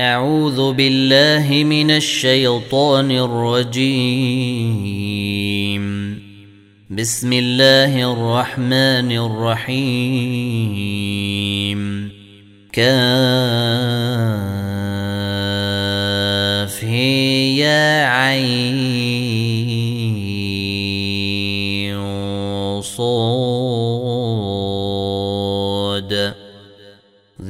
أعوذ بالله من الشيطان الرجيم. بسم الله الرحمن الرحيم. كاف يا عين صاد.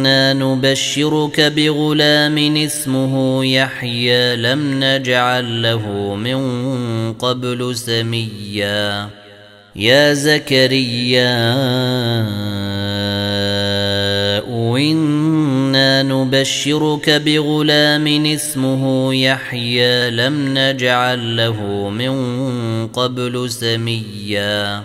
وإنا نبشرك بغلام اسمه يحيى لم نجعل له من قبل سميا. يا زكريا وإنا نبشرك بغلام اسمه يحيى لم نجعل له من قبل سميا.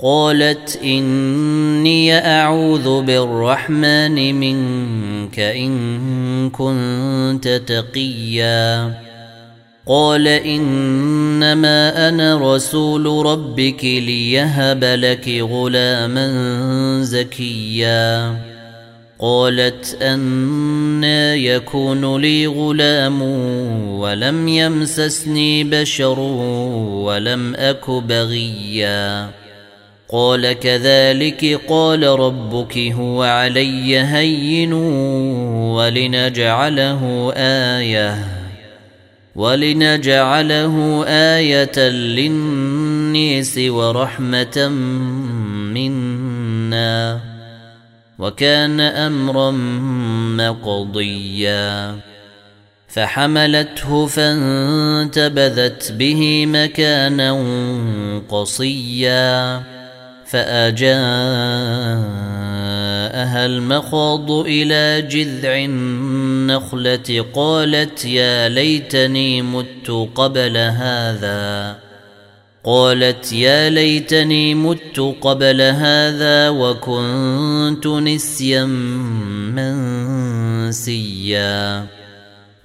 قالت إني أعوذ بالرحمن منك إن كنت تقيا. قال إنما أنا رسول ربك ليهب لك غلاما زكيا. قالت أنا يكون لي غلام ولم يمسسني بشر ولم أك بغيا. قال كذلك قال ربك هو علي هين ولنجعله آية ولنجعله آية للنيس ورحمة منا وكان أمرا مقضيا فحملته فانتبذت به مكانا قصيا فأجاءها المخاض إلى جذع النخلة قالت يا ليتني مت قبل هذا. قالت يا ليتني مت قبل هذا وكنت نسيا منسيا.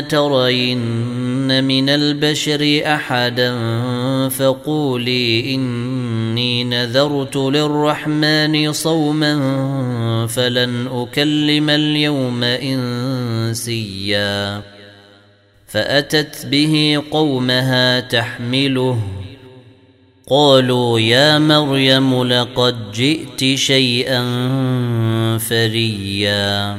ترين من البشر أحدا فقولي إني نذرت للرحمن صوما فلن أكلم اليوم إنسيا فأتت به قومها تحمله قالوا يا مريم لقد جئت شيئا فريا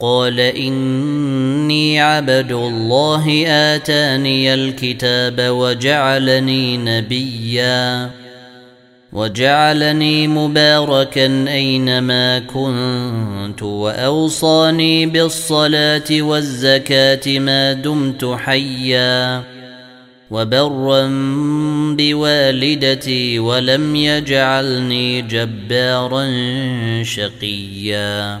قال اني عبد الله اتاني الكتاب وجعلني نبيا وجعلني مباركا اينما كنت واوصاني بالصلاه والزكاه ما دمت حيا وبرا بوالدتي ولم يجعلني جبارا شقيا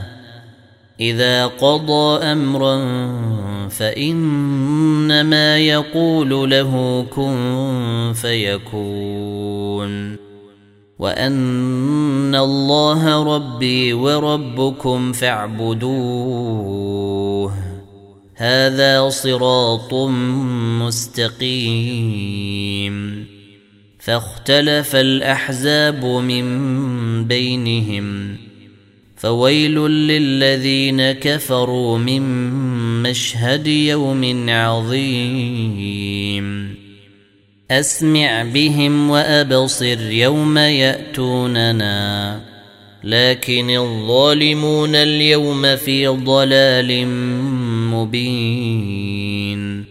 إذا قضى أمرا فإنما يقول له كن فيكون. وأن الله ربي وربكم فاعبدوه. هذا صراط مستقيم. فاختلف الأحزاب من بينهم. فويل للذين كفروا من مشهد يوم عظيم. أسمع بهم وأبصر يوم يأتوننا. لكن الظالمون اليوم في ضلال مبين.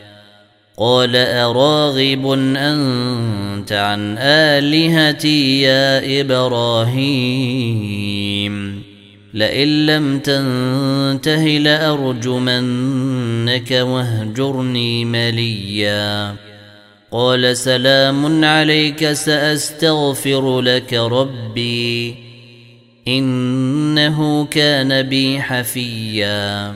قال أراغب أنت عن آلهتي يا إبراهيم؟ لئن لم تنته لأرجمنك واهجرني مليا. قال سلام عليك سأستغفر لك ربي. إنه كان بي حفيا.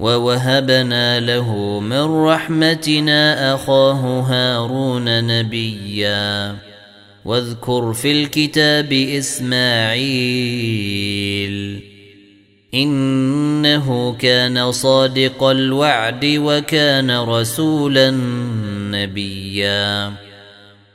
ووهبنا له من رحمتنا أخاه هارون نبيا. واذكر في الكتاب إسماعيل إنه كان صادق الوعد وكان رسولا نبيا.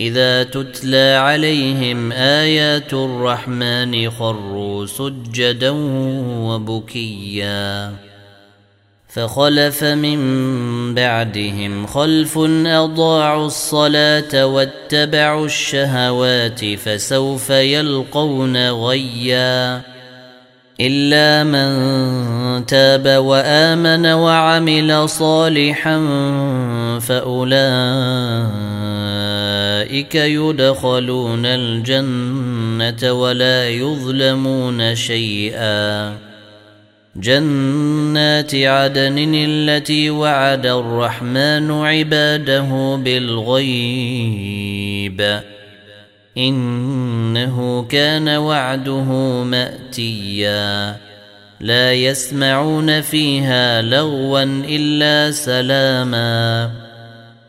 إذا تتلى عليهم آيات الرحمن خروا سجدا وبكيا فخلف من بعدهم خلف أضاعوا الصلاة واتبعوا الشهوات فسوف يلقون غيا إلا من تاب وآمن وعمل صالحا فاولئك يدخلون الجنة ولا يظلمون شيئا. جنات عدن التي وعد الرحمن عباده بالغيب. إنه كان وعده مأتيا. لا يسمعون فيها لغوا إلا سلاما.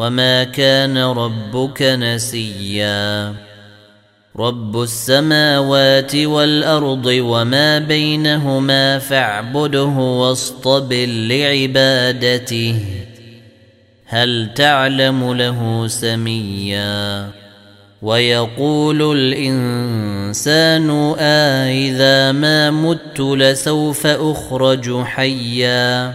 وما كان ربك نسيا رب السماوات والارض وما بينهما فاعبده واصطبر لعبادته هل تعلم له سميا ويقول الانسان آه ما مت لسوف اخرج حيا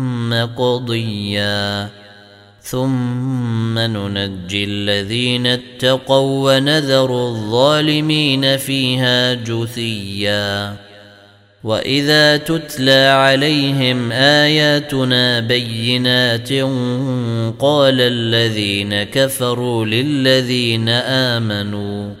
مقضيا. ثم ننجي الذين اتقوا ونذر الظالمين فيها جثيا. وإذا تتلى عليهم آياتنا بينات قال الذين كفروا للذين آمنوا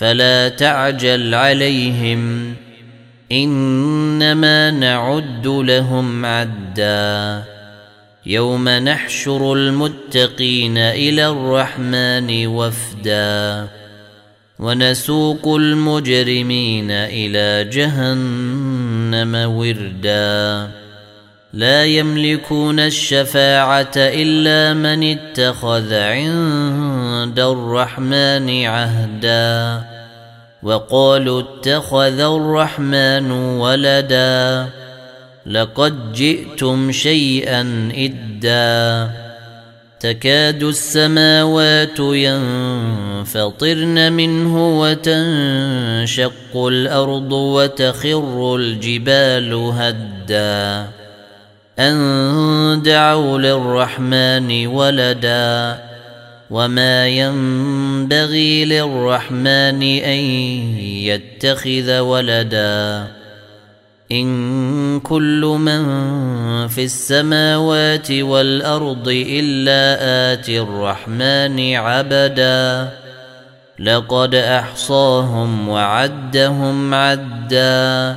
فلا تعجل عليهم. إنما نعد لهم عدا. يوم نحشر المتقين إلى الرحمن وفدا. ونسوق المجرمين إلى جهنم وردا. لا يملكون الشفاعة إلا من اتخذ عند الرحمن عهدا وقالوا اتخذ الرحمن ولدا لقد جئتم شيئا إدا تكاد السماوات ينفطرن منه وتنشق الأرض وتخر الجبال هدا أن دعوا للرحمن ولدا وما ينبغي للرحمن أن يتخذ ولدا إن كل من في السماوات والأرض إلا آتي الرحمن عبدا لقد أحصاهم وعدهم عدا